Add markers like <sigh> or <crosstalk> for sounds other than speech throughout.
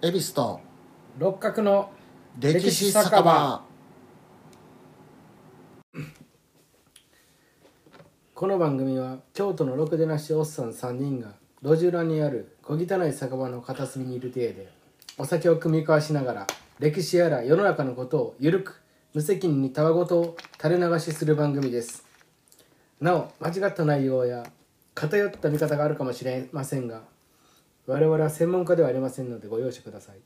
恵比寿と六角の歴史酒場。この番組は京都のろくでなしおっさん3人が路地裏にある小汚い酒場の片隅にいる体でお酒を酌み交わしながら歴史やら世の中のことをゆるく無責任にたわごとを垂れ流しする番組です。なお間違った内容や偏った見方があるかもしれませんが我々は専門家ではありませんのでご容赦ください。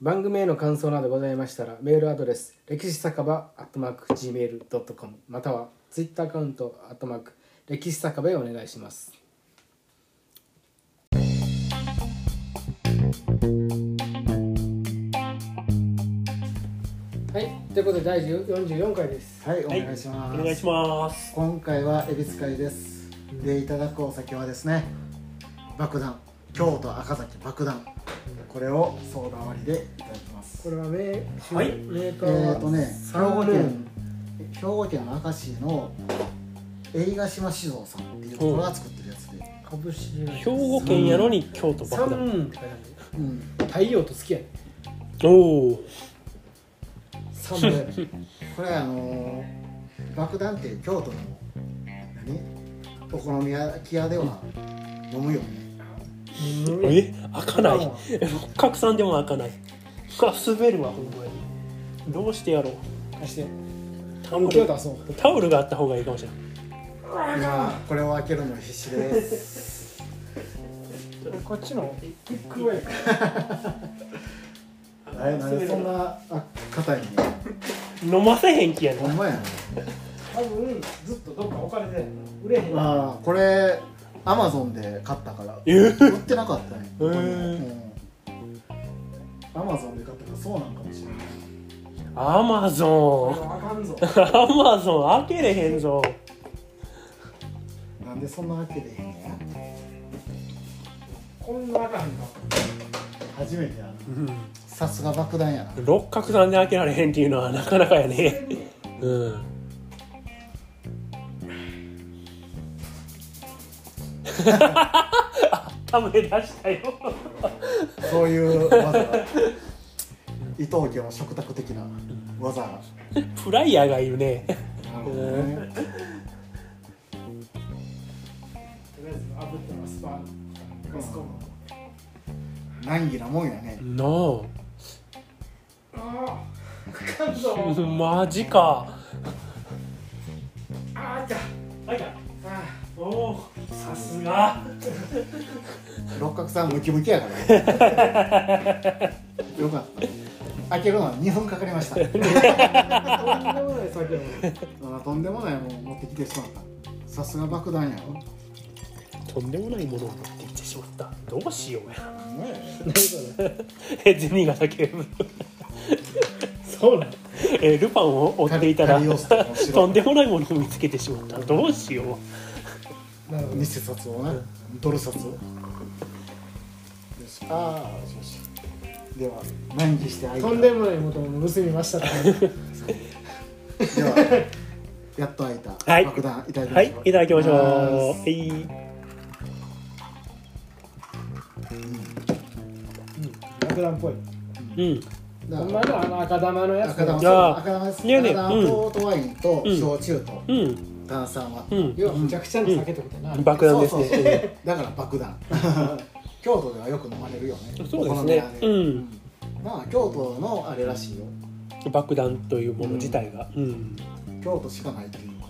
番組への感想などございましたらメールアドレス歴史酒場アットマーク Gmail.com またはツイッターアカウントアットマーク歴史酒場へお願いします。はいということで第44回です。はいお願いします、お願いします。今回は恵比寿会です。でいただくお酒はですね爆弾京都赤崎爆弾。これをソーダ割りでいただきます。これはメー,、はい。メーカえーはーとね兵庫県兵庫県明石の映画島酒造さんっていうところが作ってるやつで、株式会兵社庫県やのに京都爆弾。って書いてある。うん、太陽と好きやね。おお。サンムーンこれあのー爆弾って京都の何？お好み焼き屋では飲むよね、え、開かない。六角さんでも開かない。あ、滑るわ、ほんまに。どうしてやろう。貸してタオル。タオルがあった方がいいかもしれない。今これを開けるの必死ですこっちの？キックウェイあれなんでそんなあ硬いの？飲ませへん気やな。ほんまやね多分ずっとどっか置かれてる売れへんああこれアマゾンで買ったから。えー。売ってなかったね。へー。アマゾンで買ったからそうなんかもしれない。アマゾあかんぞ。ン。アマゾン開けれへんぞ。なんでそんなわけでへんねや？こんなあかんか初めてやな。うん。さすが爆弾やな。六角さんで開けられへんっていうのはなかなかやね。うん。温め出したよ。そういう技が伊藤家の食卓的な技がフライヤーがいるね。なるほどねとりあえず炙ってますパガスコン難儀なもんやねなあああかんぞあ。マジか。ああいたはいか。あおお。さすが。六角さんムキムキやからね <laughs> よかった開けるのは2分かかりましたあとんでもない酒をあとんでもないもの持ってきてしまったさすが爆弾やろとんでもないものを持ってきてしまった。どうしようや。何それえ、ゼニガタ警部。そうなのえ、ルパンを追っていたら。とんでもないものを見つけてしまった。どうしよう。偽札をなドル札を。よしああよしでは難儀して開いたとんでもないものを盗みましたってではやっと開いた。<laughs> はい。爆弾いただきまはいしょう、いただきましょう。ははい。爆弾っぽい。うん。だほんまのあの赤玉のやつ。赤玉赤玉です赤玉うん。ポートワインとうん焼酎と。うん。炭酸は、うん。要はむちゃくちゃな酒ってことやな、爆弾ですそうそうそう。ね。だから爆弾。<laughs> 京都ではよく飲まれるよね。そうですね。うん。まあ京都のあれらしいよ。爆弾というもの自体が。うん。京都しかないっていうか。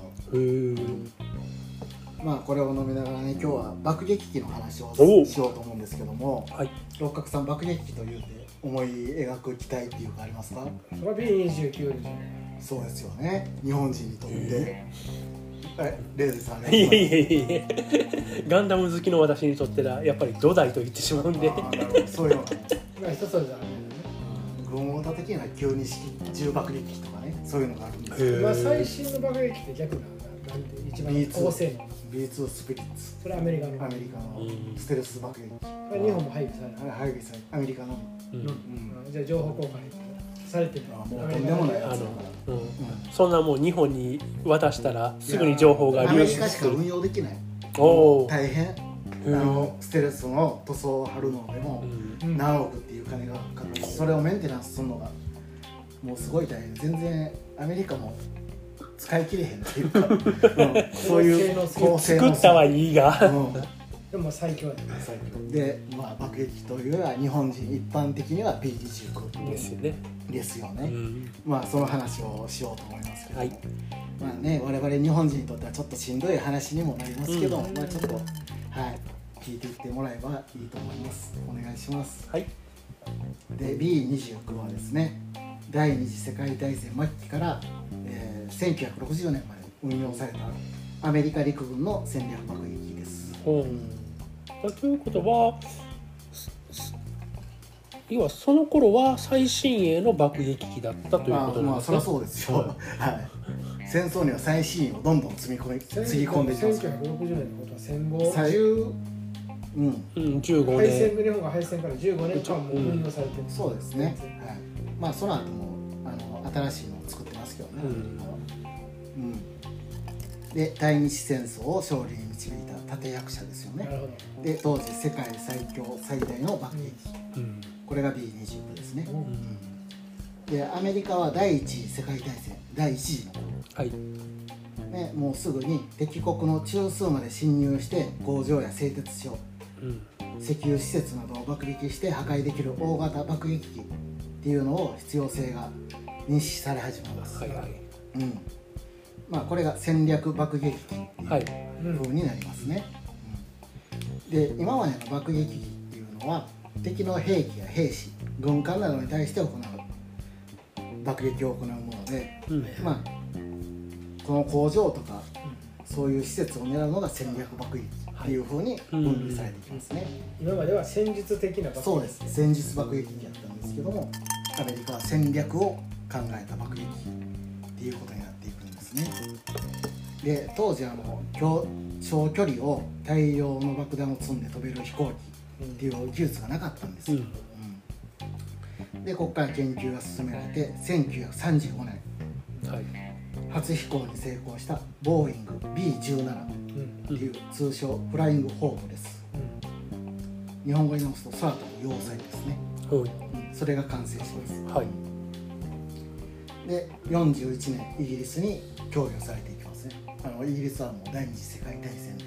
まあこれを飲みながらね今日は爆撃機の話をしようと思うんですけども。はい。六角さん爆撃機というて思い描く機体っていうかありますか？それは B29 でしょそうですよね。日本人にとって。えレイズさんいやいやいやいや。ガンダム好きの私にとってはやっぱり土台と言ってしまうんで。そういうのがまあ人それぞれある軍王的な旧日式重爆撃機とかね。そういうのがあるんですよ。へー。まあ最新の爆撃機って逆なんだ。なんで一番 B2 高性能 B2 スピリッツ。それはアメリカの。アメリカの。うん。ステルス爆撃機。これ日本も配備されてる。配備されアメリカの。うん。うん。じゃあ情報公開されてる。あもうとんでもないやあつだからそんなもう日本に渡したらすぐに情報がア流メリカしか運用できない。おお大変。あのステルスの塗装を貼るのでもうん。何億っていう金がかかる。それをメンテナンスするのがもうすごい大変。全然アメリカも使い切れへんっていうか、<laughs> うんそういう高性能作ったはいいが。うん。でも最強やね。で、まあ、爆撃というよりは日本人一般的には B29 ですよね、ですよね、うん。まあその話をしようと思いますけど、はい。まあね我々日本人にとってはちょっとしんどい話にもなりますけど、うん。まあちょっとはい聞いていってもらえばいいと思います。お願いします。はい。で B29 はですね。第二次世界大戦末期から、えー1960年まで運用されたアメリカ陸軍の戦略爆撃機です。う。ん、ということは要はその頃は最新鋭の爆撃機だったというまあことなんですね。まあそりゃそうですよ、はい。戦争には最新鋭をどんどん積み込みつぎ込んでいきます。から1960年のことは戦後最10うんうん、15敗戦年日本が敗戦から15年間も運用されてる、そうですね、はい、まあその後もあの新しいのを作ってますけどね、うんうんで第二次戦争を勝利に導いた立役者ですよねで当時世界最強最大の爆撃機うんこれが B29 ですね、うん。でアメリカは第一次世界大戦第一次。の頃はい。ね、もうすぐに敵国の中枢まで侵入して工場や製鉄所うん。石油施設などを爆撃して破壊できる大型爆撃機っていうのを必要性が認識され始めます、はいはい。うん。まあ、これが戦略爆撃機っていう風になりますね、うん。で今までの爆撃機っていうのは敵の兵器や兵士軍艦などに対して行う。爆撃を行うもので、うん。まあ、この工場とかそういう施設を狙うのが戦略爆撃っていう風に分類されていきますね、今までは戦術的な爆撃。そうです。戦術爆撃機やったんですけどもアメリカは戦略を考えた爆撃機っていうことになっていくんですね。で当時あの強長距離を大量の爆弾を積んで飛べる飛行機技術がなかったんですよ、うん。うん。でここから研究が進められて1935年。はい。初飛行に成功したボーイング B17 うんっていう通称フライングホートです。日本語に直すと空飛ぶ要塞ですね、はい。うん。それが完成します。はい。で41年イギリスに供与されていきますね。あのイギリスはもう第二次世界大戦で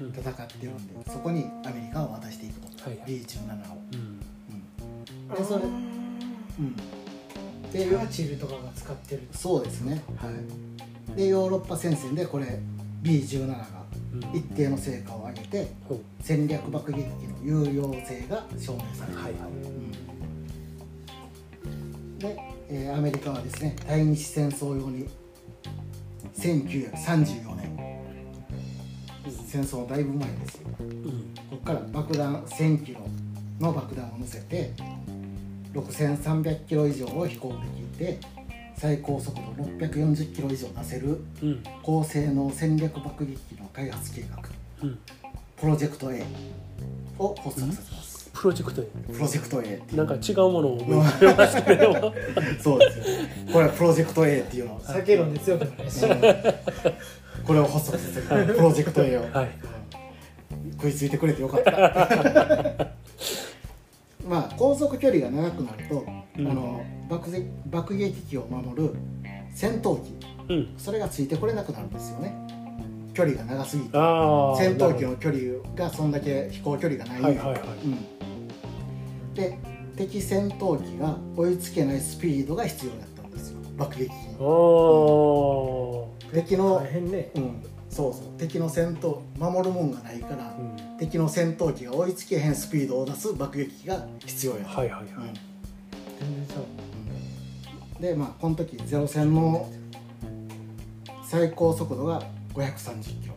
うん。戦ってる。んでそこにアメリカを渡していくと、はいはい。B17 を、うん。うん、でそれ、うん、でチャーチルとかが使ってる。そうですね。はい。でヨーロッパ戦線でこれ B17 がうん。一定の成果を上げてほう。戦略爆撃機の有用性が証明された、はいはい。うん。で、えーアメリカはですね第二次戦争用に1934年戦争のだいぶ前ですよ。うん。ここから爆弾1000キロの爆弾を乗せて6300キロ以上を飛行できて最高速度640キロ以上出せるうん。高性能戦略爆撃機の開発計画うん。プロジェクト A を発足させます、プロジェクトプロジェクト A っていう。なんか違うものを思い浮かべましたけどそうですよ。これはプロジェクト A っていうの。を酒飲んで強くなるしこれを発足させる。プロジェクト A を、はい。食いついてくれてよかった。<laughs> まあ航続距離が長くなると、うん。あの爆撃爆撃機を守る戦闘機。うん。それがついてこれなくなるんですよね。距離が長すぎて。戦闘機の距離がそんだけ飛行距離がない、はいはいはい。うん、で敵戦闘機が追いつけないスピードが必要だったんですよ。爆撃機に。お敵のね。うん、そうそう。敵の戦闘守るもんがないから、うん。敵の戦闘機が追いつけへんスピードを出す爆撃機が必要や。と、はいはいはい。うん。全然そううんでまあこの時ゼロ戦の最高速度が530キロ。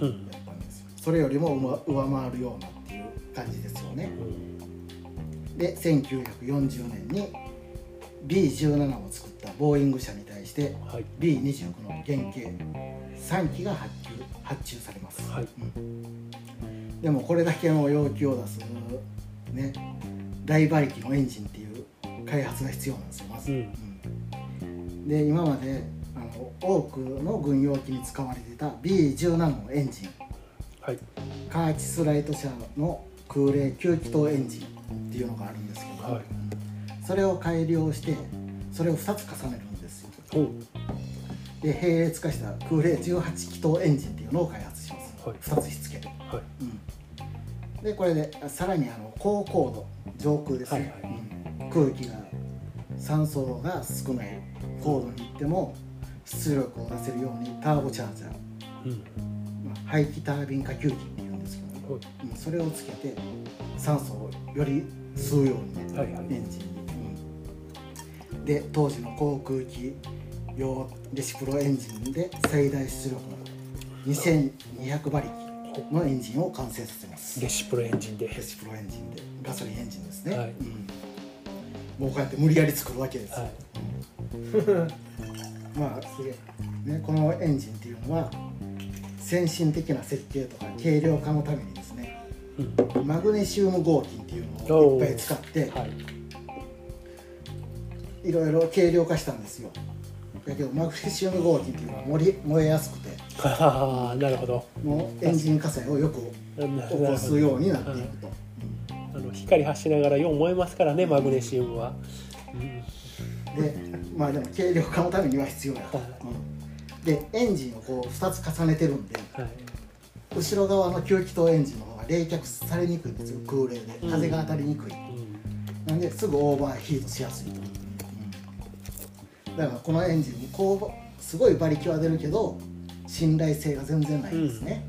うん。やったんですよ。それよりも上上回るようなっていう感じですよね。で1940年に B17 を作ったボーイング社に対してはい。B29 の原型3機が発注発注されます、はい。うん。でもこれだけの要求を出すね大馬力のエンジンっていう開発が必要なんですよまず、うん。うん。で今まであの多くの軍用機に使われてた B17 のエンジン。はい。カーチスライト社の空冷吸気筒エンジンっていうのがあるんですけど、はい。それを改良してそれを2つ重ねるんですよおう。で並列化した空冷18気筒エンジンっていうのを開発します、はい。2つしつけて、はい。うん、でこれでさらにあの高高度上空ですね、はいはうん。空気が酸素が少ない高度に行っても出力を出せるようにターボチャージャー、うん。まあ、排気タービン化吸気っていうんですけどね、はい。うん、それをつけて酸素をより吸うようにね、はいはい。エンジンに、うん。で当時の航空機用レシプロエンジンで最大出力の2200馬力のエンジンを完成させます。レシプロエンジンで。レシプロエンジンでガソリンエンジンですね、はい。うん。もうこうやって無理やり作るわけですよ、はい。<laughs> まあすげえ、ね、このエンジンっていうのは先進的な設計とか軽量化のためにですねうん。マグネシウム合金っていうのをいっぱい使ってはい。いろいろ軽量化したんですよだけどマグネシウム合金っていうのは燃り燃えやすくて。<laughs> ああなるほど。もうエンジン火災をよくな起こすようになっていはいくと、あの光発しながらよう燃えますからねマグネシウムは、うんでまあでも軽量化のためには必要やと、でエンジンをこう2つ重ねてるんではい。後ろ側の吸気筒エンジンの方が冷却されにくいんですよ空冷で。風が当たりにくい、うん。なんですぐオーバーヒートしやすいと、うんだからこのエンジンにこうすごい馬力は出るけど信頼性が全然ないんですね、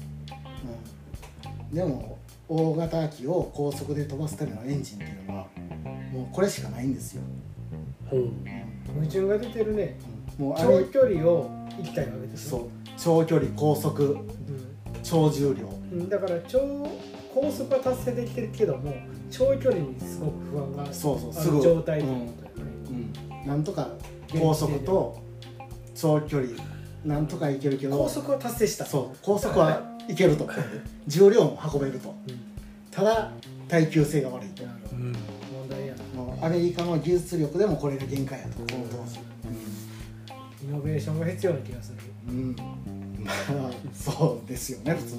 うん。でも大型機を高速で飛ばすためのエンジンっていうのはもうこれしかないんですよ、うん。矛盾が出てるね。もうあれ長距離を行きたいわけですそよう。長距離高速う長重量。んうん。だから長高速は達成できてるけども長距離にすごく不安があそうそうすぐ。る状態ということだよね、うん、なんとか高速と長距離なんとかいけるけど高速は達成した。そう高速はいけると。<laughs> 重量も運べると。うん。ただ耐久性が悪いと。うん。問題やな。アメリカの技術力でもこれが限界やと。この当時イノベーションが必要な気がする。うん、うん、まあそうですよね。普通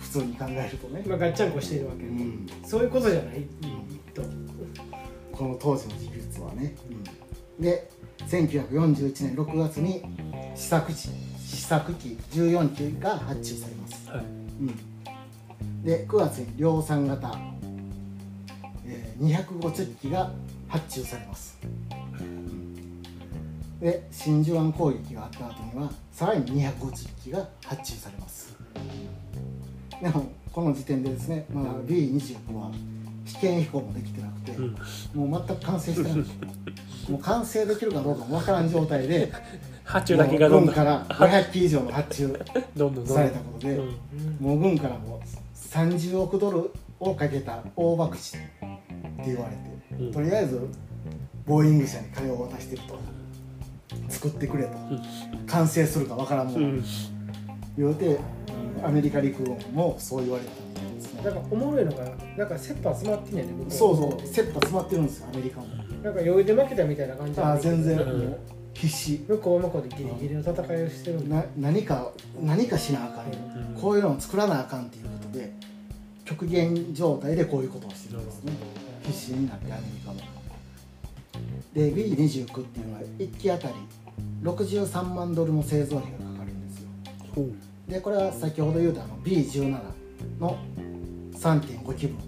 普通に考えるとね、今ガッチャンコしてるわけ、うん、そういうことじゃない、と。この当時の技術はね、で1941年6月に試作機試作機14機が発注されます。はい。うん、で9月に量産型、えー250機が発注されます、うん。で真珠湾攻撃があった後にはさらに250機が発注されます。でもこの時点でですね、まだ B29 は試験飛行もできてなくて、うん。もう全く完成してない。<laughs> もう完成できるかどうかもわからん状態で発注だけがどんどん。軍から500機以上の発注されたことで、うん。もう軍からも30億ドルをかけた大博打って言われて、うん。とりあえずボーイング社に金を渡してると。作ってくれと、完成するかわからんもん、うん。言うてアメリカ陸軍もそう言われてなんかおもろいのがなんか切羽詰まってんねんねそうそう切羽詰まってるんですよアメリカも。なんか余裕で負けたみたいな感じああ全然。もう必死。向こうは向こうでギリギリの戦いをしてるな何か何かしなあかん、うん。こういうのを作らなあかんっていうことで極限状態でこういうことをしてるんですね。必死になってアメリカも。で B29 っていうのは1機あたり63万ドルの製造費がかかるんですよ。ほう。でこれは先ほど言うたあの B17 の3.5機分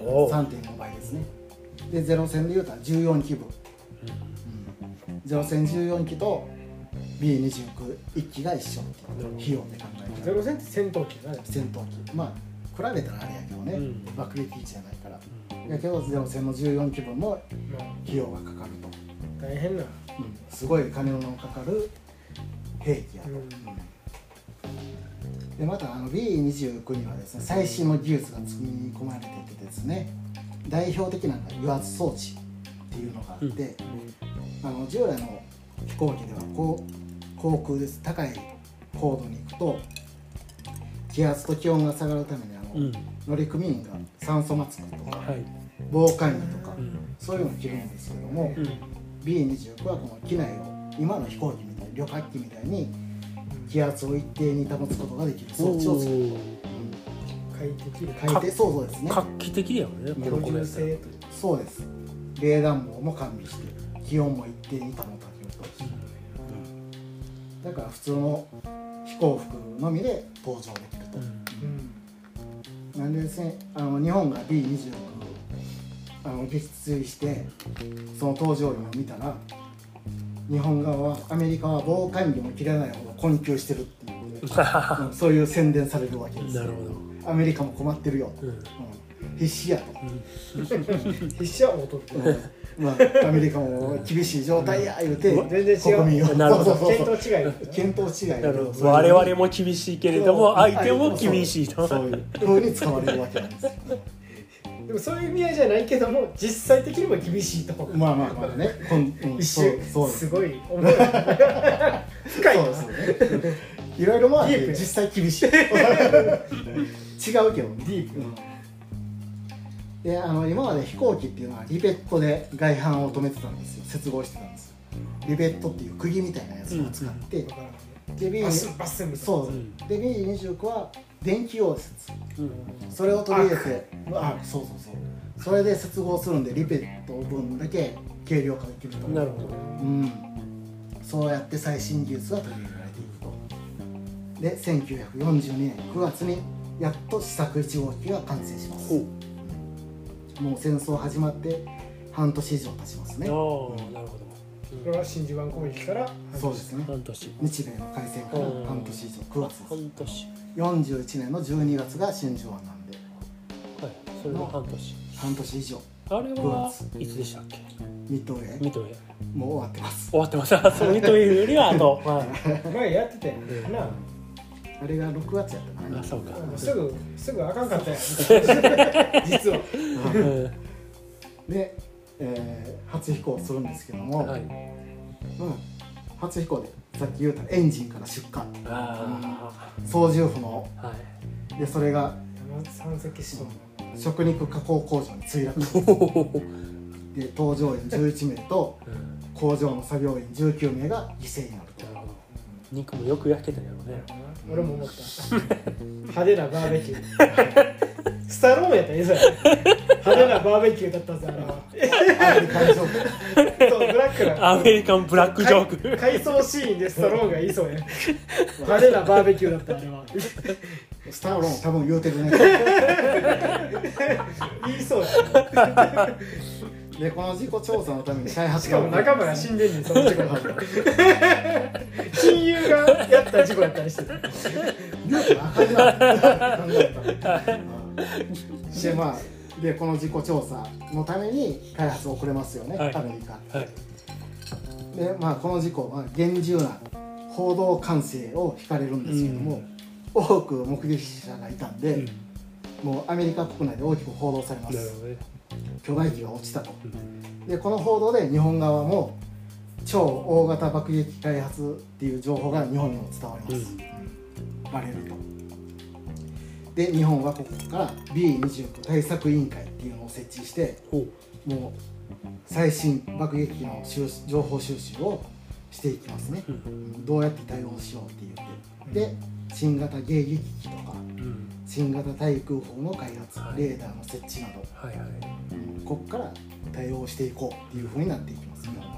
おう。3.5倍ですね。でゼロ戦で言うたら14機分、うん、ゼロ戦14機と B291 機が一緒っていう費用で考えたら。ゼロ戦って戦闘機だね。戦闘機まあ比べたらあれやけどね、うん。爆撃機じゃないから。やけどゼロ戦の14機分のまあ。費用がかかると、大変な。うん、すごい金のかかる兵器やと、うんでまたあの B29 にはですね最新の技術が積み込まれていてですね代表的なのが油圧装置っていうのがあって、あの従来の飛行機ではこう航空です高い高度に行くと気圧と気温が下がるためにあの、うん。乗組員が酸素マスクとかはい。防寒着とか、うん。そういうのを着るんですけども、うん。B29 はこの機内を今の飛行機みたい旅客機みたいに気圧を一定に保つことができる。装置を作る、うん。快適快適そうそうですね。画期的やもんねこの居米やったら住性という。そうです。冷暖房も完備して気温も一定に保たれると、だから普通の飛行服のみで搭乗できると、うん。なんでですねあの日本が B26 あの撃墜してその搭乗員を見たら日本側はアメリカは防寒着も着れないほど困窮してるっていう、<laughs> うんそういう宣伝されるわけですなるほアメリカも困ってるよ。と、ど、うん。うん。必死やと、必死は劣ってるまあ、アメリカも厳しい状態や言うて、全然違う国民をなるほど見当違い見当違い我々も厳しいけれども相手も厳しいとそういう風に使われるわけなん。ですよでもそういう意味合いじゃないけども実際的にも厳しいとまあまあまあね。うん、一瞬す。すごい重 <laughs> い。深い。いろいろまあ実際厳しい。<laughs> 違うけどねディープ。うんであの今まで飛行機っていうのはリベットで外板を止めてたんですよ。接合してたんですよ。リベットっていう釘みたいなやつを使って、だからで B バスバスみたいなそう、うんで B29 は電気溶接。うんそれを取り入れてあそうそうそう。それで接合するんでリベット分だけ軽量化できると。なるほど。うん。そうやって最新技術が取り入れられていくと。で1942年9月にやっと試作1号機が完成します。もう戦争始まって半年以上経ちますね。ああなるほどこれは真珠湾攻撃からそうですね。半年。日米の開戦からうん半年以上9月です。半年。41年の12月が真珠湾なんで。はい。それも半年。半年以上。あれはいつでしたっけ？ミッドウェイミッドウェイもう終わってます。終わってます。あそうミッドウェイよりはあと <laughs> はい。前やってたやんうん。なあれが6月やったかな。あそうか。すぐすぐあかんかったやん。<laughs> 実は。うん。で、えー初飛行するんですけども、はい。まあ、初飛行でさっき言うたエンジンから出火あ操縦不能あはい。でそれが山積しとん食肉加工工場に墜落。<laughs> で搭乗員11名とうん。工場の作業員19名が犠牲になると。肉もよく焼けたよね。俺も思った。派手なバーベキュー <laughs> スタローンやったらいいぞや派手なバーベキューだったぜあれは。アメリカンジョーそうブラックな。アメリカンブラックジョーク。回回想シーンでスタローンが言いそうや派手なバーベキューだったあれは。クスタローン多分言うてるね。言いそうやでこの事故調査のために開発しかも仲間が死んでんねんその事故親友がやった事故やったりしてた。ら <laughs> でまあでこの事故調査のために開発遅れますよね、はい。アメリカ。はい。でまあこの事故は厳重な報道管制を引かれるんですけども、多く目撃者がいたんで、うん。もうアメリカ国内で大きく報道されます。ね。巨大機が落ちたと。うん。でこの報道で日本側も超大型爆撃機開発っていう情報が日本にも伝わります、バレるとで日本はここから B29 対策委員会っていうのを設置してもう最新爆撃機の収情報収集をしていきますね、うん。どうやって対応しようって言って。で新型迎撃機とかうん。新型対空砲の開発、はい。レーダーの設置など、はいはい。うん。ここから対応していこうっていうふうになっていきます、日本は。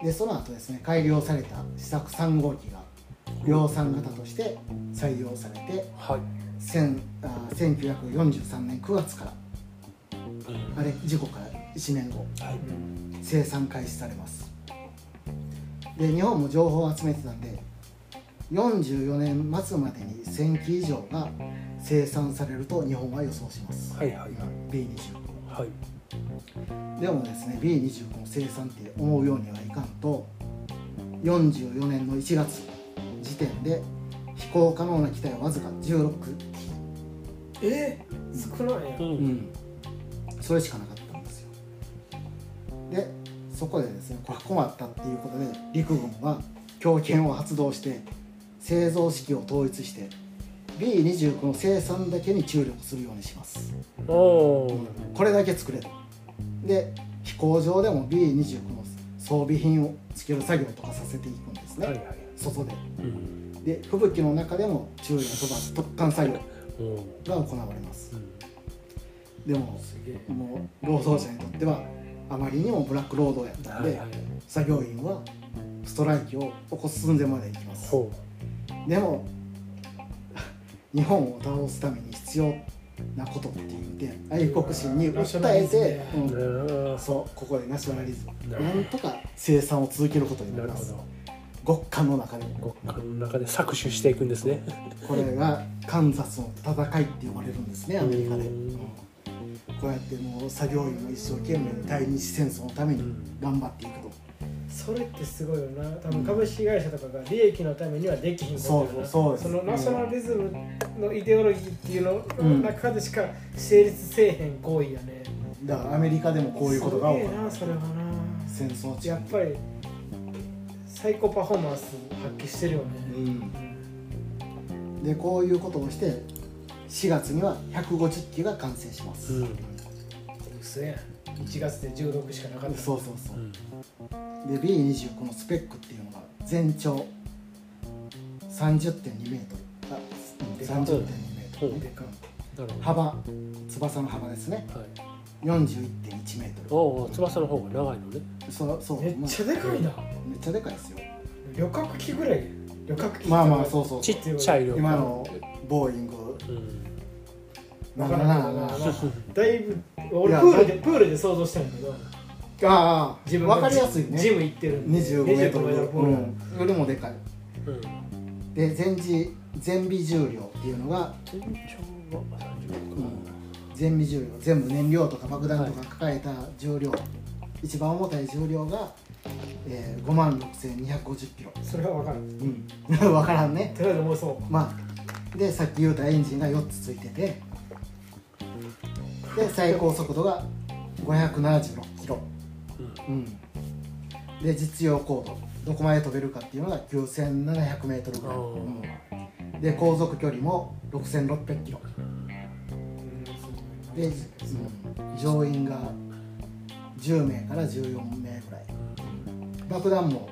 うん。でその後ですね改良された試作3号機が量産型として採用されてはい。1000あ1943年9月からうん。あれ事故から1年後はい。生産開始されます。で日本も情報を集めてたんで44年末までに1000機以上が生産されると日本は予想します、はいはい。今 B29 はい。でもですね B29 の生産って思うようにはいかんと44年の1月時点で飛行可能な機体はわずか16機、え？少ないやうん。うん、それしかなかったんですよ。でそこでですねこれ困ったっていうことで陸軍は強権を発動して製造式を統一して B29 の生産だけに注力するようにします。おおこれだけ作れと。で飛行場でも B29 の装備品をつける作業とかさせていくんですね、はいはい外で。うん。で吹雪の中でも昼夜問わず突貫作業うん。が行われます。うん。でももう労働者にとってはあまりにもブラック労働やったんで、はいはい。作業員はストライキを起こす寸前まで行きます。ほでも日本を倒すために必要なことって言って愛国心に訴えて、ナうん。そうここでナショナリズム。なんとか生産を続けることになります極寒の中で。極寒の中で搾取していくんですね。これがカンザスの戦いって呼ばれるんですねアメリカで、うん。うんこうやってもう作業員も一生懸命第二次戦争のために頑張っていくと、それってすごいよな。多分株式会社とかが利益のためにはできひんそうそうです。そのナショナリズムのイデオロギーっていうのうんの中でしか成立せえへん行為やね、だからアメリカでもこういうことが起こる。すげえなそれはな。戦争中やっぱり最高パフォーマンス発揮してるよね、うん。でこういうことをして4月には150機が完成します、うん。嘘やん。1月で16しかなかった。そうそうそう。う、ん。で B29 のスペックっていうのが全長30.2メートル。あうんでか30.2メートル、うんでかなるほど。幅翼の幅ですね。はい。41.1メートおお翼の方が長いのね。ルそうそう。めっちゃでかいな。まあめっちゃでかいですよ。旅客機ぐらい旅客機まあまあそうそうちっちゃい量今のボーイングうん。わからんけどなだいぶい俺やプールでプールで想像したんやけど。ああ自分分かりやすいね。ジム行ってるんで。25メートル25プール、うん、よりもでかい。うん。で全時全備重量っていうのが、全長が30全備重量全部燃料とか爆弾とか抱えた重量、一番重たい重量が、えー、5万6250キロ。それは分からんうん。<laughs> 分からんね。とりあえず重そう。まあでさっき言うたエンジンが4つついててで最高速度が576キロ、うん、で実用高度。どこまで飛べるかっていうのが9700メートルぐらい、うん。で航続距離も6600キロ。で、うん。乗員が10名から14名爆弾も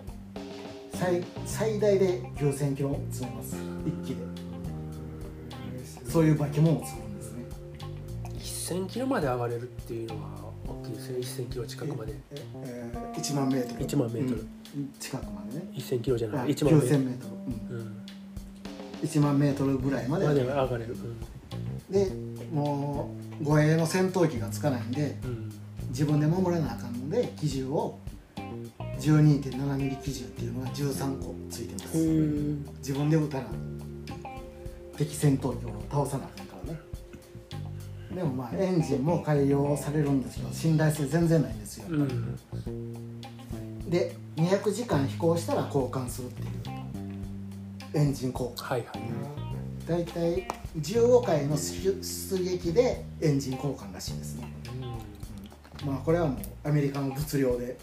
最最大で9000キロ積めます。一気で。そういう化け物を作るんですね。1000キロまで上がれるっていうのは大きいですね。1000キロ近くまで。ええー1万メートル。1万メートル。うん。近くまでね。1000キロじゃあない。1万メート9000ルメートル、うん。うん1万メートルぐらいまで上がれる。でもう護衛の戦闘機がつかないんでうん。自分で守らなあかんので機銃を12.7ミリ機銃っていうのが13個ついてます。うん自分で撃たな敵戦闘機を倒さなあかんからねでもまあエンジンも改良されるんですけど信頼性全然ないんですよ、うん。で200時間飛行したら交換するっていう。エンジン交換。はいはい。大体15回の出出撃でエンジン交換らしいですねまあこれはもうアメリカの物量で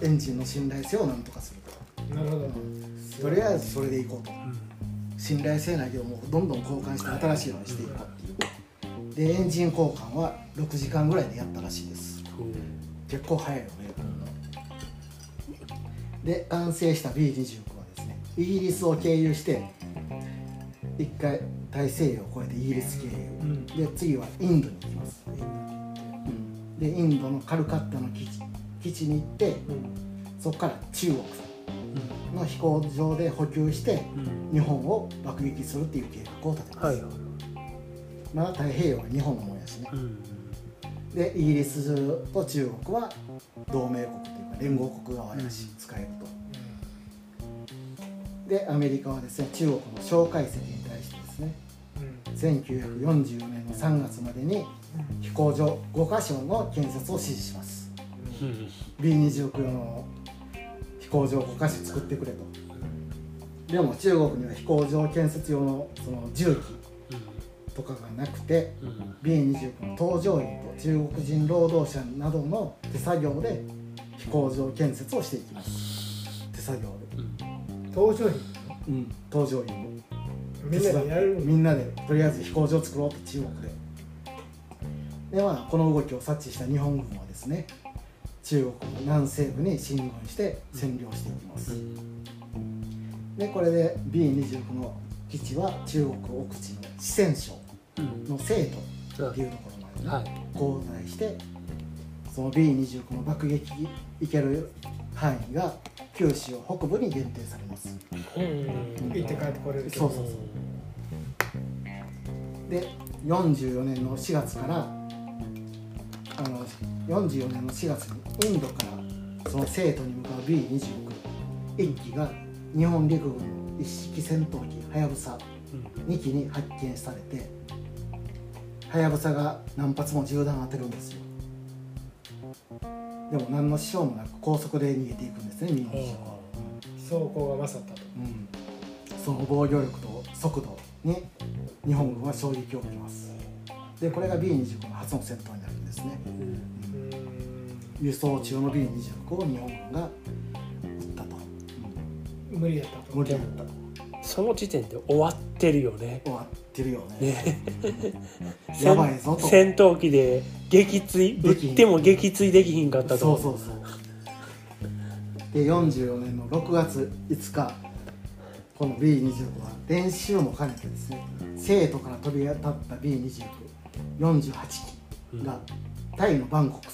エンジンの信頼性をなんとかすると。なるほど。とりあえずそれでいこうと。うん信頼性ないけどもうどんどん交換して新しいのにしていこうっていう。でエンジン交換は6時間ぐらいでやったらしいです。うん結構早いよねで完成した B29 はですねイギリスを経由して一回大西洋を越えてイギリス経由、ん。で次はインドに行きます、うんでインドのカルカッタの基地基地に行ってうん。そこから中国の飛行場で補給してうん。日本を爆撃するっていう計画を立てます、はいはいまあ太平洋は日本のもんやしね。うんでイギリスと中国は同盟国というか連合国側やし使えると。でアメリカはですね中国の蒋介石に対してですね1944年の3月までに飛行場5カ所の建設を指示します。うん B29 の飛行場5カ所作ってくれと。でも中国には飛行場建設用のその重機とかがなくてうんうん B29 の搭乗員と中国人労働者などの手作業で飛行場建設をしていきます。手作業うん。搭乗員。で、うん、搭乗員。みんなでやる。みんなでとりあえず飛行場を作ろうと中国ででまあこの動きを察知した日本軍はですね中国の南西部に進軍して占領していきます。でこれで B29 の基地は中国奥地の四川省うんの成都っていうところまでね、はい。交代してその B29 の爆撃いける範囲が九州北部に限定されます。うん。行って帰ってこれるけど。そうそうそう。で44年の4月からあの44年の4月にインドからその生徒に向かう B29 一機が日本陸軍の一式戦闘機はやぶさ2機に発見されてはやぶさが何発も銃弾当てるんですよ。でも何の支障もなく高速で逃げていくんですね B29 は。走行が勝ったとうん、その防御力と速度に日本軍は衝撃を受けます。でこれが B29 の初の戦闘になる。んですね。うん。輸送中の B29 を日本軍が撃ったと、無理やったと。無理だったその時点で終わってるよね。終わってるよね。ね。<laughs> やばいぞと。戦闘機で撃墜撃っても撃墜できひんかったと。そうそうそう。で44年の6月5日この B29 は練習も兼ねてですね生徒から飛び立った B2948 機がタイのバンコク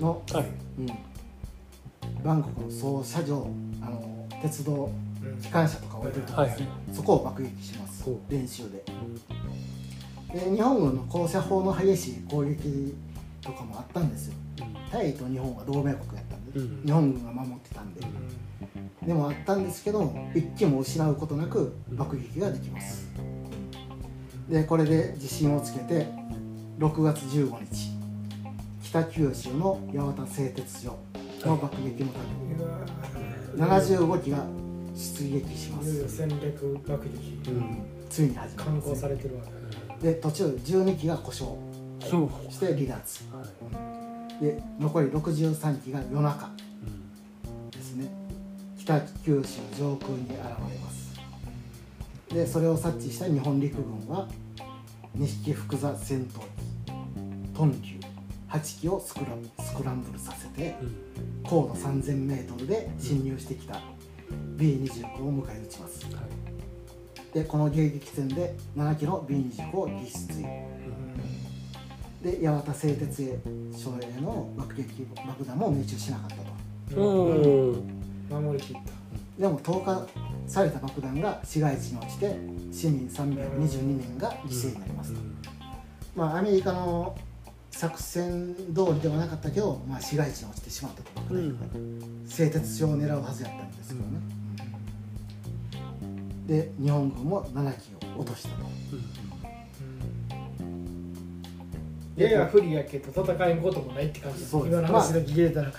の、はい。うん、バンコクの総車上あの鉄道うん。機関車とか置いてるところですね、そこを爆撃します。練習で。で日本軍の高射砲の激しい攻撃とかもあったんですよ。タイと日本は同盟国やったんで、うん。日本軍が守ってたんで、でもあったんですけど一機も失うことなく爆撃ができます。でこれで自信をつけて6月15日。北九州の八幡製鉄所の爆撃のため75機が出撃します。戦略爆撃ついに始まり観ます光されてるわで途中12機が故障そう。して離脱。で残り63機が夜中ですね。北九州上空に現れます。でそれを察知した日本陸軍は2匹複座戦闘機トンキュー8機をスクラスクランブルさせて高度 3000m で侵入してきた B29 を迎え撃ちます。でこの迎撃戦で7機の B29 を撃墜。で八幡製鉄所への爆撃爆弾も命中しなかったと。うん。守りきった。でも投下された爆弾が市街地に落ちて市民322人が犠牲になりますと、まあアメリカの作戦通りではなかったけど、まあ、市街地に落ちてしまったと爆弾が、製鉄所を狙うはずやったんですけどね、で日本軍も7機を落としたと。やや不利やけど戦えんこともないって感じ。そうです。今の話だけ聞いたら。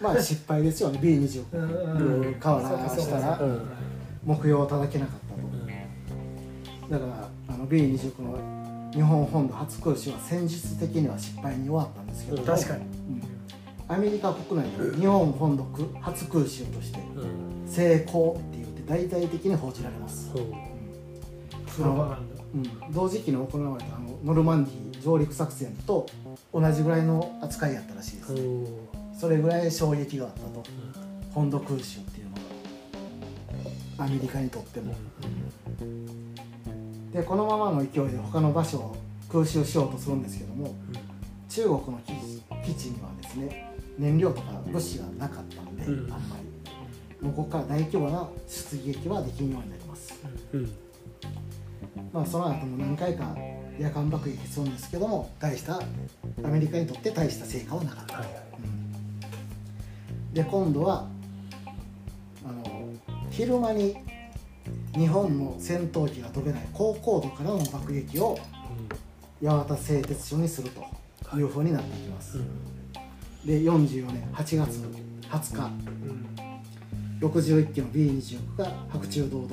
まあ失敗ですよね。B29 うん。うん。川原したらうん。目標を叩けなかったと。だからあの B29 の日本本土初空襲は戦術的には失敗に終わったんですけど、うん。確かに。うん。アメリカ国内で日本本土初空襲として成功って言って大々的に報じられます、プロパガンうん、同時期に行われたあのノルマンディー上陸作戦と同じぐらいの扱いやったらしいです、それぐらい衝撃があったと。本土空襲っていうのがアメリカにとってもでこのままの勢いで他の場所を空襲しようとするんですけども中国の基地にはですね燃料とか物資がなかったんで、うん。あんまり。もうここから大規模な出撃はできんようになります、うん。まあ、その後も何回か夜間爆撃するんですけども大したアメリカにとって大した成果はなかった、はい。うん。で今度はあの昼間に日本の戦闘機が飛べない高高度からの爆撃を八幡製鉄所にするとい。うふうになっていきます、で44年8月20日。61機の B29 が白昼堂々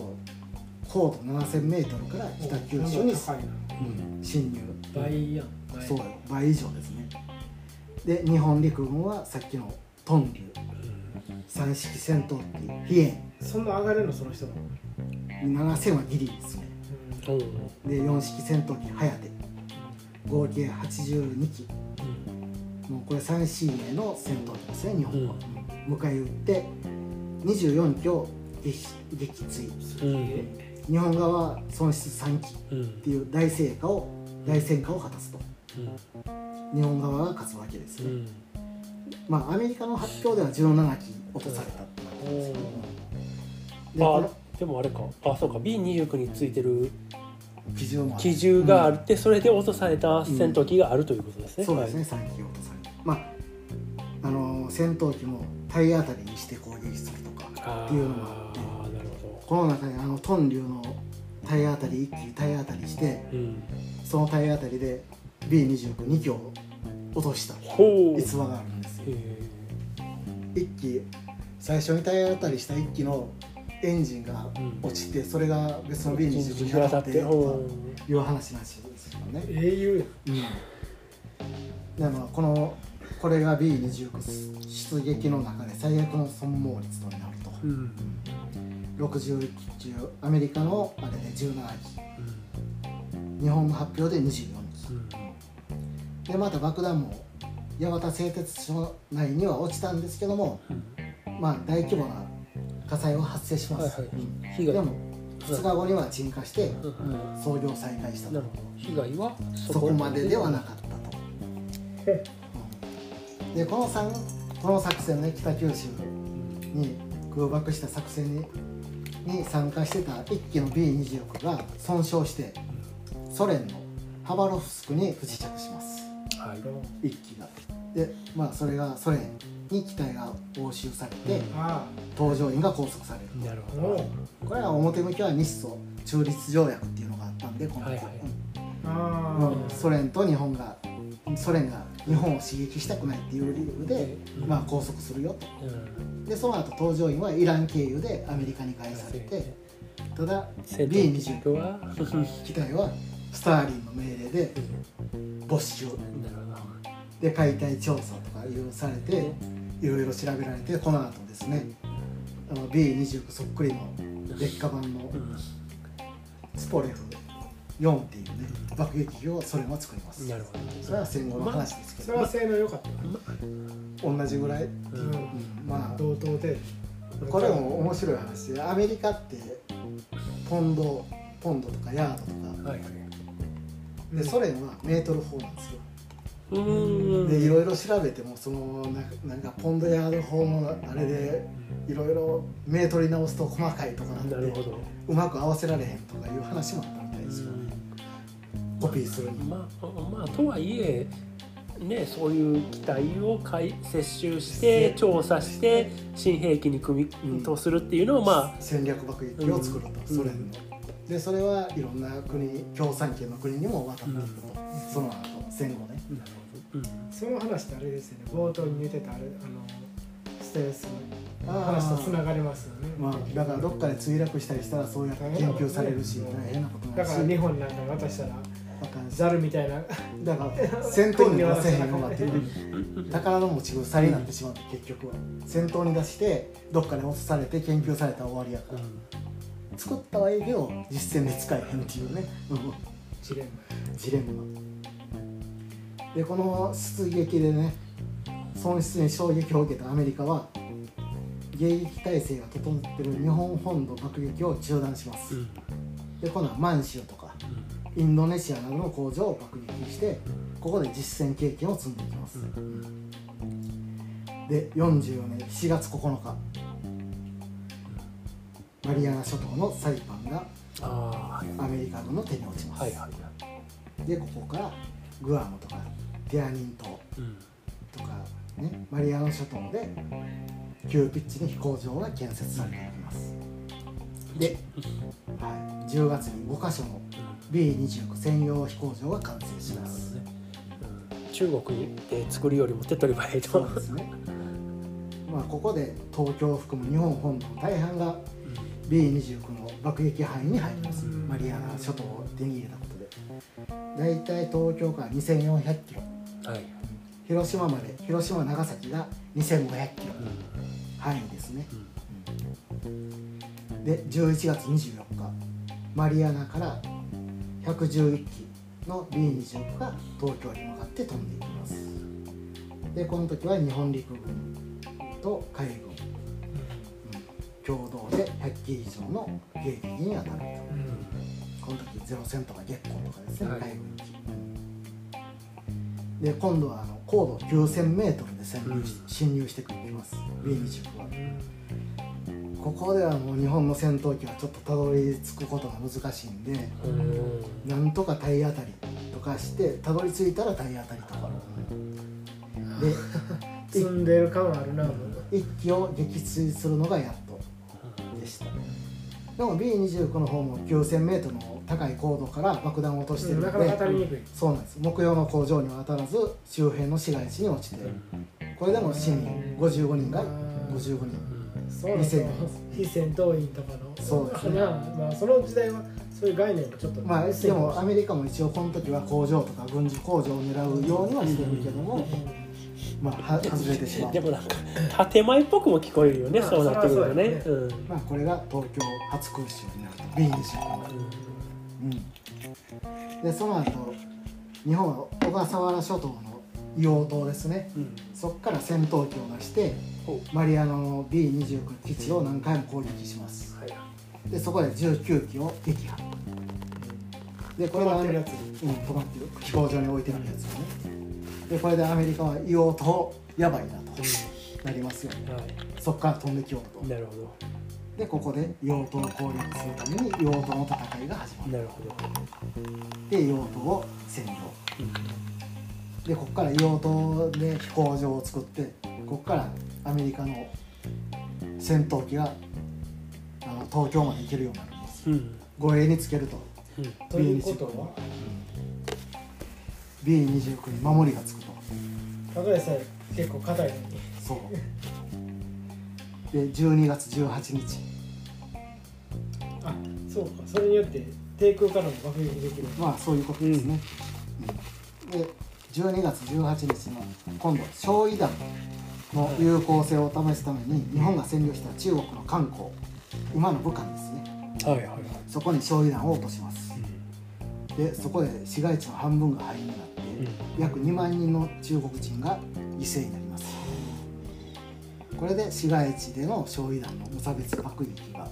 高度 7000m から北九州に侵入。倍やそう倍以上ですね。で日本陸軍はさっきのトンリュ三式戦闘機飛燕そんな上がれるのその人の7000はギリですね。で4式戦闘機ハヤテ合計82機。もうこれ最新鋭の戦闘機ですね日本は、迎え撃って24機を撃撃墜うん。日本側は損失3機。っうん。ていう大成果を大戦果を果たすと。うん。日本側が勝つわけですね、うん。まあアメリカの発表では17機落とされたってなってますけど。もでこあのでもあれか。あそうか。B29 についてる機銃もある機銃があって、それで落とされた戦闘機があるということですね、そうですね、3機落とされてまああの戦闘機も体当たりにして攻撃するとかあっていうのもあってあなるほこの中にあのトンリュウの体当たり1機体当たりしてどうん。その体当たりで B292 機を落とした逸話があるんですよ。へ1機最初に体当たりした1機のエンジンが落ちてそれが別の B29 に当たってという話らしいですよね。英雄でまあこのこれが B29 出撃の中で最悪の損耗率となると。ううん60機中アメリカのあれで17機日本の発表で24機うん。でまた爆弾も八幡製鉄所内には落ちたんですけどもうん。まあ大規模な火災は発生します、でも2日後には鎮火して操業再開したと。被害はそこまでではなかったと、うん。でこの3この作戦ね北九州に空爆した作戦にに参加してた1機の B26 が損傷してソ連のハバロフスクに不時着します。はい。1機が。でまあそれがソ連に機体が押収されて、あ搭乗員が拘束されるなるあほど。これは表向きは日ソ中立条約っていうのがあったんでこの時、は。いはい。うん。ソ連と日本がソ連が日本を刺激したくないっていう理由で、うん。まあ、拘束するよと。うん。でその後搭乗員はイラン経由でアメリカに返されてただ戦闘機 B29 は機体はスターリンの命令で没収。で解体調査と。かいろいろされていろいろ調べられてこの後ですねあの B29 そっくりの劣化版のスポレフ4っていうね爆撃機をソ連は作ります。なるほど。それは戦後の話ですけど、それは性能良かった。同じぐらい、うんう。ん。まあ同等でこれも面白い話でアメリカってポンドポンドとかヤードとか。はいはい。でソ連はメートル法なんですよでいろいろ調べてもそのななんかポンドヤード法のあれでいろいろメートルに直すと細かいとかなってうまく合わせられへんとかいう話もあったみたいですよね。コピーするに。まあまあとはいえねそういう機体を回接収して調査して新兵器に組みとするっていうのをま戦略爆撃機を作ると、うん。ソ連の。でそれはいろんな国共産圏の国にも渡っていくと、その後戦後ね。あなるほどうん。その話ってあれですよね。冒頭に言ってたあれあのステルスのあ話とつながりますよね。まあ、だからどっかで墜落したりしたらそうやって研究されるし大変なことになだるし。から日本なんかに渡したらザルみたいな。だから <laughs> 戦闘に出せへんようになってる宝の持ち腐りになってしまう結局は。戦闘に出してどっかで落とされて研究されたら終わりやから。作ったはいいけど実戦で使えへんっていうね、うんジレンジレンマでこの出撃でね損失に衝撃を受けたアメリカは迎撃体制が整ってる日本本土爆撃を中断します、うん。で今度は満州とかインドネシアなどの工場を爆撃してここで実戦経験を積んでいきます、で44年7月9日マリアナ諸島のサイパンがアメリカ軍の手に落ちます、はいはい。でここからグアムとかテアニン島うん。とかねマリアナ諸島で急ピッチに飛行場が建設されていきます。で、はい、10月に5カ所の B29 専用飛行場が完成します。中国で作るよりも手っ取り早いと。ですね。まあここで東京を含む日本本土の大半が B29 の爆撃範囲に入ります。うんマリアナ諸島を手に入れたことで。だいたい東京から2400キロはい。広島まで広島長崎が2500キロ。範囲ですね。で11月24日マリアナから111機の B29 が東京に向かって飛んでいきます。でこの時は日本陸軍と海軍、うん。共同で100機以上の迎撃に当たると。この時ゼロ戦とか月光とかですね、はい。海軍機で今度はあの高度 9000m で潜入しうん侵入してくるきます。B29 はここではもう日本の戦闘機はちょっとたどり着くことが難しいんでうん。なんとか体当たりとかしてたどり着いたら体当たりとか。で <laughs> 積んでる感はあるな一機を撃墜するのがやっとでしたでも B29 の方も 9000m の高い高度から爆弾を落としてるのなかなかで当たりにくい。そうなんです。木曜の工場には当たらず周辺の市街地に落ちてこれでも市民55人が55人。そうなんですよ非戦闘員とかの。そうですね。なまあその時代はそういう概念もちょっとまあでもアメリカも一応この時は工場とか軍事工場を狙うようにはしてるけども。れないまあは外れてしまう。でもなんか建前っぽくも聞こえるよね、まあそうなってくるとね。そりうん。まあこれが東京初空襲になると B29 うん、でその後日本は小笠原諸島の硫黄島ですね。うん。そこから戦闘機を出してほマリアナの B29 基地を何回も攻撃します。はい。でそこで19機を撃破。でこれが止まってるやつ。うん、止まってる。飛行場に置いてあるやつをねでこれでアメリカは硫黄島やばいなとなりますよね。はそこから飛んできようと。いなるほど。でここで硫黄島を攻略するために硫黄島の戦いが始まる。なるほど。で硫黄島を占領。でここから硫黄島で飛行場を作ってここからアメリカの戦闘機があの東京まで行けるようになるんです。うん。護衛につけると。うん。ということは？B29 に守りがつくと。ただでさえ結構硬いのに。そう。で12月18日。あそうか。それによって低空からも爆撃できる。まあそういうことですね、うん。で12月18日の今度焼夷弾の有効性を試すために日本が占領した中国の漢江。今の武漢ですね。はいはいはい。そこに焼夷弾を落とします。でそこで市街地の半分が灰になって約2万人の中国人が犠牲になります。これで市街地での焼夷弾の無差別爆撃が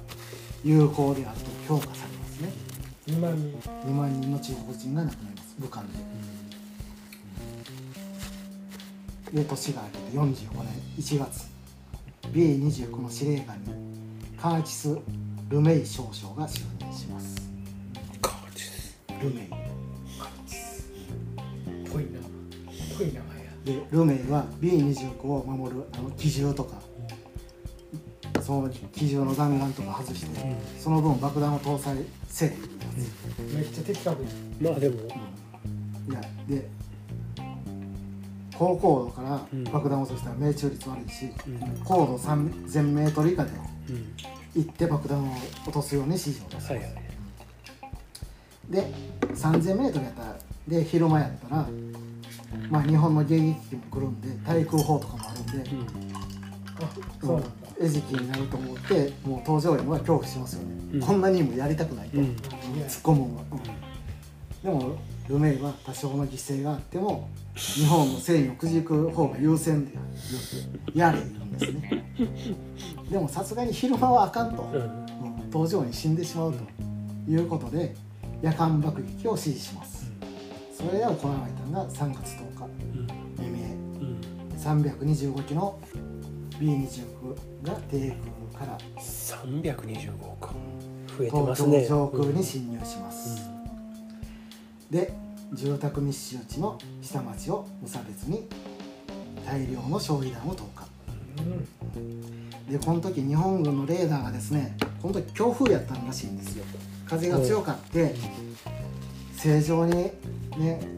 有効であると評価されますね。2万人。2万人の中国人が亡くなります。武漢で。で年が明けて45年1月 B29 の司令官にカーチス・ルメイ少将が就任します。カーチス。ルメイい名前やでルメイは B29 を守るあの機銃とか。その機銃の弾丸とか外して、その分爆弾を搭載せえっていうやめっちゃ的確やまあでも。つ、いやで高高度からうん。爆弾を落としたら命中率悪いし、うん。高度3000メートル以下でうん。行って爆弾を落とすように指示を出します、はいはい。で3000メートルやったらで昼間やったらまあ日本の迎撃機も来るんで対空砲とかもあるんで、うん。うなんだ。餌食になると思ってもう搭乗員は恐怖しますよね、うん。こんなにもやりたくないと、うん。突っ込むのは、でもルメイは多少の犠牲があっても日本の戦意をくじく方が優先でやれ言うんですね。<laughs> でもさすがに昼間はあかんと、うん。うん搭乗員死んでしまうということで夜間爆撃を指示しますそれで行われたのが3月10日。うん。未明うん325機の B29 が低空から。325か増えてま東すね。京上空に侵入します、で住宅密集地の下町を無差別に大量の焼夷弾を投下。うん。でこの時日本軍のレーダーがですねこの時強風やったらしいんですよ。風が強かって正常にね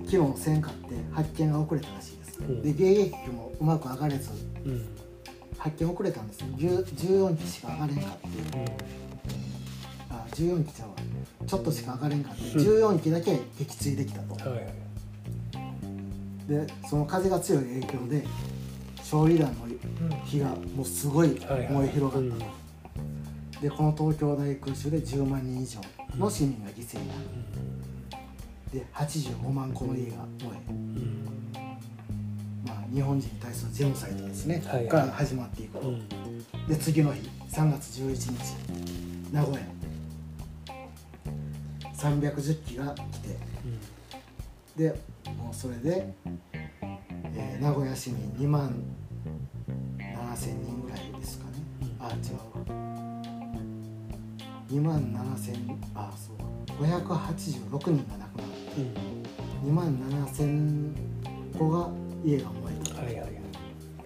機能せんかって発見が遅れたらしいです、うん。で迎撃機もうまく上がれずうん。うん発見遅れたんですよ。10 14機しか上がれんかってあ14機ちゃうわ。ちょっとしか上がれんかって14機だけ撃墜できたと。はいはい。でその風が強い影響で焼夷弾の火がもうすごい燃え広がうんったと。でこの東京大空襲で10万人以上の市民が犠牲になるで85万個の家が。燃え、うん。まあ、日本人に対するジェノサイドですね、はいはい。から始まっていく。と、うん。で次の日3月11日名古屋。310機が来て。でもうそれで、えー名古屋市民2万7000人ぐらいですかね。あ違うわ2万7000あそう586人が亡くなって2万7000個が家が燃えた。はいはいはい。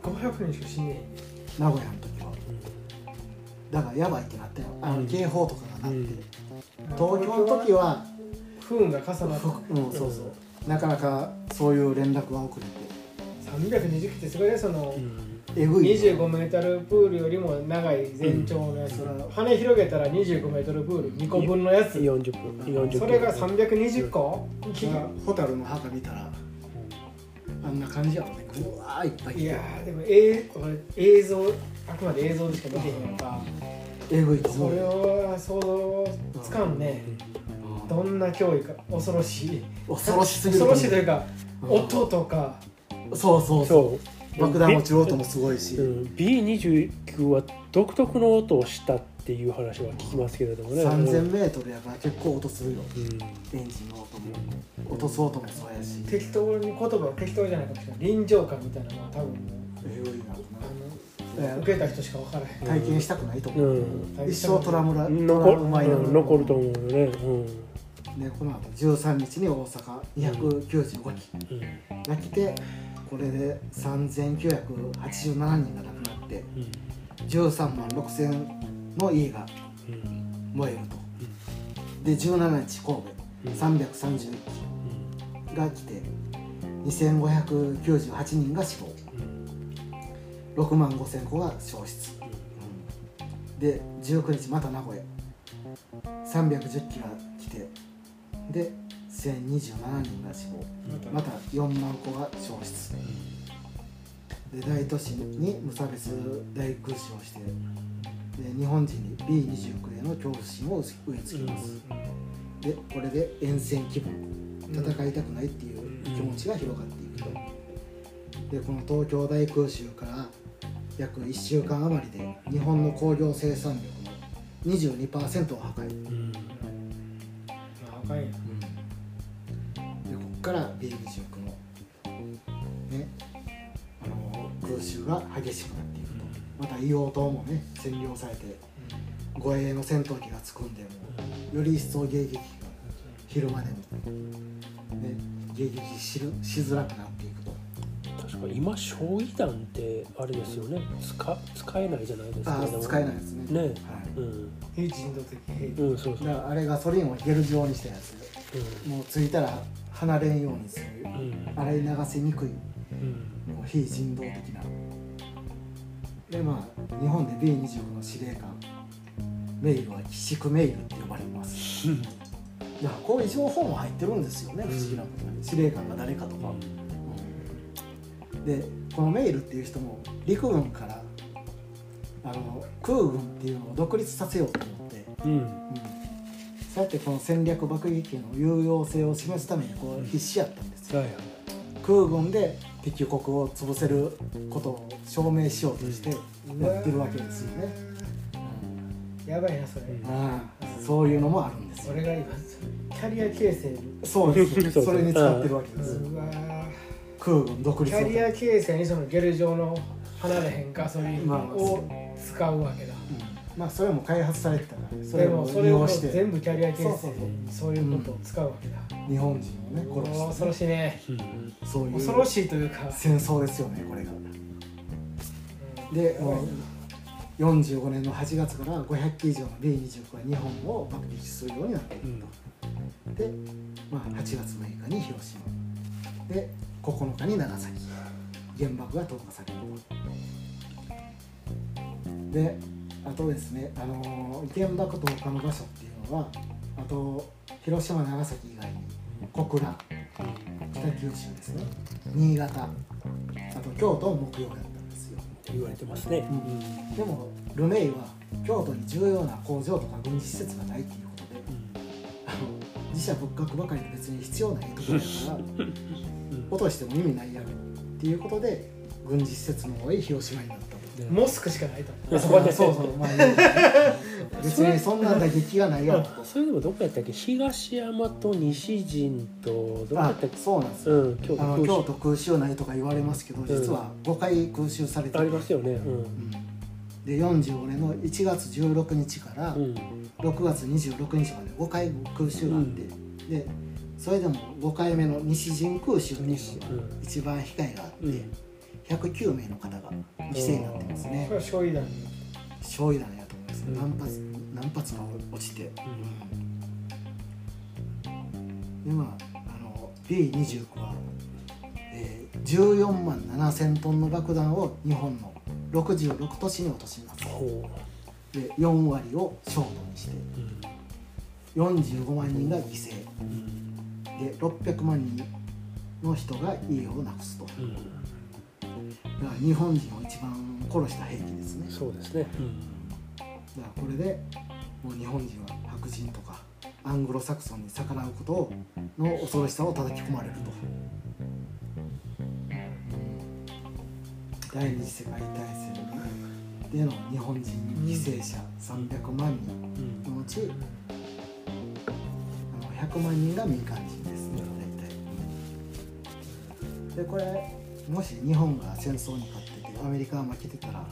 500人しか死んね名古屋の時は。だからやばいってなったよあの警報とかがなって、うん。え東京の時は不運が重なったふ <laughs> うんそうそう。なかなかそういう連絡が遅れて。320機ってすごいねその、うんえぐい。25メートルプールよりも長い全長のやつ、羽広げたら25メートルプール2個分のやつ。40分。40分。それが320個？ホタルの墓見たらあんな感じやろね。ぐわーいっぱいいやーでも映俺映像あくまで映像でしか見てへんやんか。えぐいと思そうれは想像つかんね。うん。どんな脅威か。恐ろしい。恐ろしすぎる恐ろしいというかうん。音とか。そうそうそう。そう爆弾落ちる音もすごいし、うん。B29 は独特の音をしたっていう話は聞きますけれどもね。3000m やから結構音するよ。うん。エンジンの音も。落とす音もそうやし。適当に言葉は適当じゃないかもしれない臨場感みたい。なのは多分もうえぐいな受けた人しか分からへん。体験したくないと思う、うん。一生トラムラトラ残ウマになるうん残ると思うよね。うん。ね、この後13日に大阪295機。うん。が来てこれで3987人が亡くなってうん。13万6000の家がうん。燃えると。で17日神うん。戸331機が来て2598人が死亡。うん。6万5000個が消失、で19日また名古屋。310機が来てで1027人が死亡。また4万個が消失。で大都市に無差別大空襲をしてで日本人に B29 への恐怖心を植え付けます。でこれで厭戦気分戦いたくないっていう気持ちが広がっていくと。でこの東京大空襲から約1週間余りで日本の工業生産力の22%を破壊、うん。まああかんや。でこっから B29 のねあの空襲が激しくなっていくと。また硫黄島もね占領されて護衛の戦闘機がつくんでもうより一層迎撃が昼間でもね迎撃しるしづらくなっていくと。確か今焼夷弾ってあれですよね。使使えないじゃないですか。ああ使えないですね。ね。はい。うん。非人道的兵器。うんそうそう。だからあれガソリンをゲル状にしたやつ。うもうついたら離れんようにする。洗い流せにくい。うん。もう非人道的な。でまあ日本で B25 の司令官。メイルは寄宿メイルって呼ばれます。いやこういう情報も入ってるんですよね不思議なことに。司令官が誰かとか、うん。でこのメイルっていう人も陸軍からあの空軍っていうのを独立させようと思って、うん。うん、そうやってこの戦略爆撃機の有用性を示すためにこう必死やったんですよ。はいはい。空軍で敵国を潰せることを証明しようとしてやってるわけですよね、やばいなそれ。ああそういうのもあるんですよ。俺が今キャリア形成そうです。そ <laughs> うそれに使ってるわけです。うわー空軍独キ立のャリア形成にそのゲル状の離れへんガソリンまあを使うわけだ。うんまあそれも開発されてたからそでれをもそれを利用して。全部キャリア形成そうそうそう。にそういうことを使うわけだ。日本人をね殺して、恐ろしいね。うんそういう恐ろしいというか。戦争ですよねこれが。うん。でやばいな45年の8月から500機以上の B29 が日本を爆撃するようになっていくと、で、まあ、8月6日に広島。で9日に長崎。原爆が投下されると。であとですね、あのー原爆投下の場所っていうのはあと広島長崎以外に小倉北九州ですね。新潟あと京都も目標だったんですよ。って言われてますね。でもルメイは京都に重要な工場とか軍事施設がないっていうことであの自社仏閣ばかりで別に必要ないところやから <laughs> 落としても意味ないやろっていうことで軍事施設の多い広島になった。とモスクしかないと。思うそこで。そうそう別に <laughs> そんな打撃がないやとそれでもどこやったっけ？東山と西陣とどこやあったっけ？そうなんですよ。うん京都あの空襲。京都空襲内とか言われますけど実は5回空襲されてて。ありますよね。で45年の1月16日からうん。6月26日まで5回空襲があって、でそれでも5回目の西陣空襲っていうのが一番被害があって、うん109名の方が犠牲になってますね。これは焼夷弾焼夷弾やと思います、うん。何発何発か落ちて、でまああの B29 は、えー14万7000トンの爆弾を日本の66都市に落とします。ほで4割を焦土にして。ううん45万人が犠牲。うん。で600万人の人が家をなくすと。だうんから日本人を一番殺した兵器ですね。そうですね。だからこれでもう日本人は白人とかアングロサクソンに逆らうことの恐ろしさを叩き込まれると。第二次世界大戦での日本人犠牲者300万人うんのうちあの100万人が民間人ですね大体。でこれもし日本が戦争に勝っててアメリカが負けてたら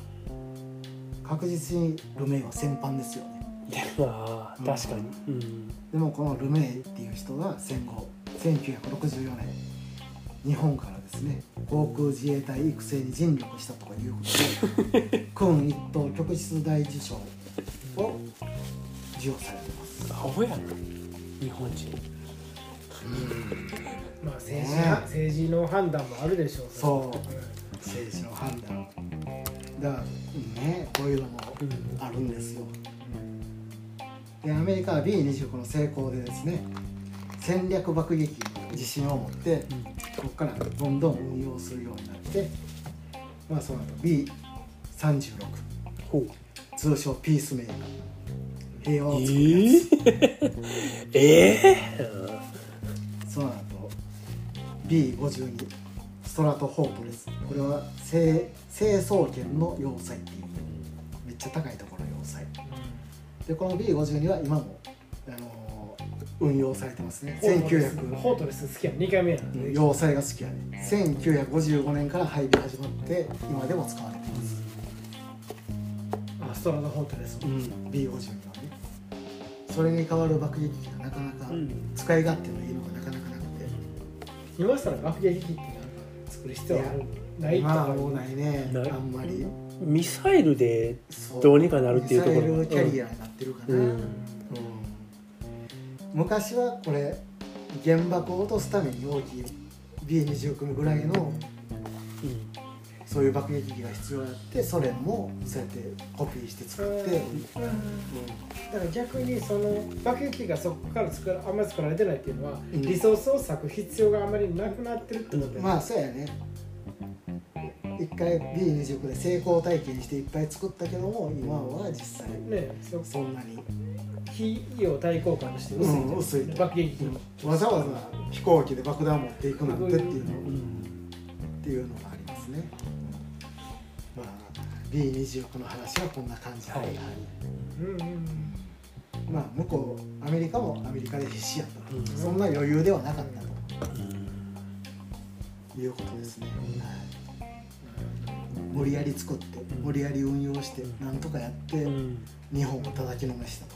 確実にルメイは戦犯ですよね。でまあ確かに。うん。でもこのルメイっていう人が戦後1964年日本からですね航空自衛隊育成に尽力したとかいうことで <laughs> 君一等旭日大綬章を授与されてます。アホやな日本人まあ政治,、ね。政治の判断もあるでしょうそう。政治の判断。だからねこういうのもうんあるんですよ。でアメリカは B29 の成功でですね戦略爆撃自信を持ってここからどんどん運用するようになってまあその後 B36 ほう。通称ピースメーカー平和をえ作るやつ、ー、えその後 B52 ストラトフォートレスこれは成成層圏の要塞っていうめっちゃ高いところの要塞。でこの B52 は今も、あのー運用されてますね。ホートレス。1900ホートレス好きや2回目やん。要塞が好きやね1955年から配備始まって今でも使われてます、あストラトホートレスも、B52 はね。それに代わる爆撃機がなかなかうん。使い勝手のいい今更爆撃機ってなんか作る必要あるないとまあかもうないね。あんまり。ミサイルでどうにかなるっていうところミサイルキャリアになってるかな、うん。うん昔はこれ原爆を落とすために大きい B29 ぐらいのうんそういう爆撃機が必要やってソ連もそうやってコピーして作って、だから逆にその爆撃機がそこから作らあんまり作られてないっていうのは、うん。リソースを割く必要があまりなくなってるってことで、まあそうやね。一回 B29 で成功体験していっぱい作ったけども今は実際ねそそんなに。費用対効果として薄いうん薄い。爆撃機の、わざわざ飛行機で爆弾持っていくなんてっていうの,、うん。っていうのがありますね、まあ B29 の話はこんな感じで、はいはい。うんうんまあ向こうアメリカもアメリカで必死やったと、うん。そんな余裕ではなかったうん。ということですね、はい。無理やり作って無理やり運用してなんとかやってうん。日本を叩きのめしたと、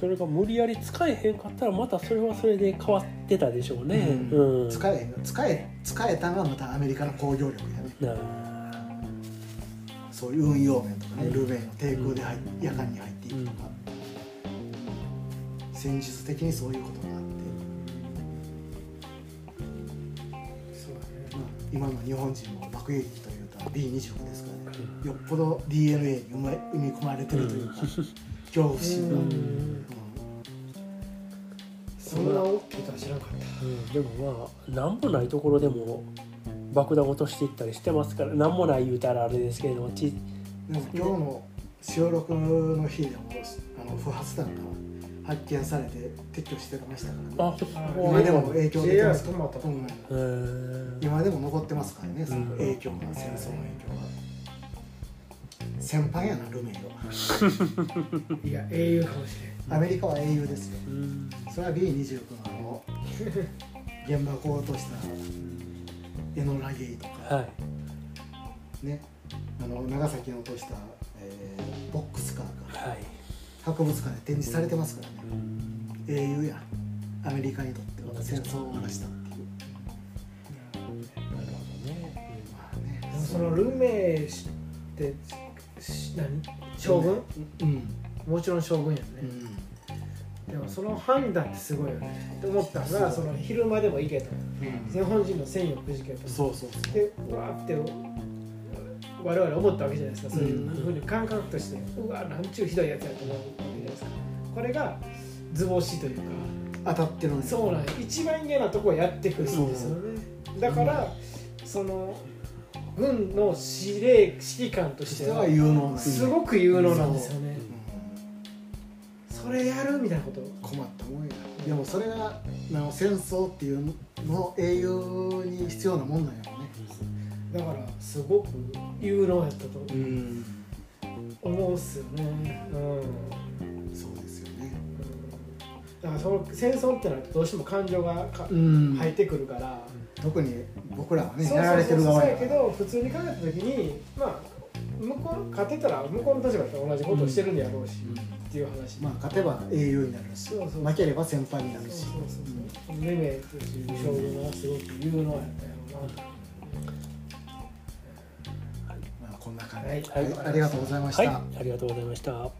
それが無理やり使えへんかったらまたそれはそれで変わってたでしょうね、うんうん使えへん使え使えたのはまたアメリカの工業力やねそういう運用面とかね、うんルーベイの低空で入っ夜間に入っていくとか、戦術的にそういうことがあって、そうまあ、今の日本人の爆撃機というと B29 ですからね。よっぽど DNA に生まれ生み込まれてるというか、<laughs> 恐怖心が、そんな大きいとは知らんかった。うん、でもまあ何もないところでも爆弾落としていったりしてますから何もない言うたらあれですけれどもちでも今日の収録の日でもあの不発弾が発見されて撤去してましたからね。あ今でも影響出てます止まったとうんへー今でも残ってますからねそのうん影響が、戦争の影響が先輩やなルメイは。いや英雄かもしアメリカは英雄ですよ。うん。それは B29 のあの原爆を落としたエノラゲイとかはい。ねあの長崎に落とした、えーボックスカーがはい。博物館で展示されてますからね。うん。英雄やアメリカにとっては戦争を終わらしたっていう。なるほどね。まあねそのルメってし何？将軍？うん。もちろん将軍やね、うんでもその判断ってすごいよね。って思ったのがその昼間でも行けと。日本人の戦欲事件と。そうそうそう。でうわーって我々思ったわけじゃないですか。そういうふうに感覚として。うわなんちゅうひどいやつやと思うわけじゃないですか。これが図星というか。当たってるんですそうなんや。一番嫌なとこをやってくるんですよね。だから、その軍の司令指揮官としててはすごく有能なんですよね。うんそれやるみたいなこと？困ったもんや。でもそれがあの戦争っていうの英雄に必要なもんなんやろね。だからすごく有能やったとうん思うっすよね。うん。そうですよね。だからその戦争ってなるとどうしても感情が入ってくるから、特に僕らはねそうやられてる側やけど普通に考えた時にまあ向こう勝てたら向こうの立場と同じことをしてるんやろうし、っていう話、まあ勝てば英雄になるしそうそう。負ければ先輩になるし。そうそうという将軍はすごく有能やったやろうなまあこんな感じはい。はい。ありがとうございました、はい。ありがとうございました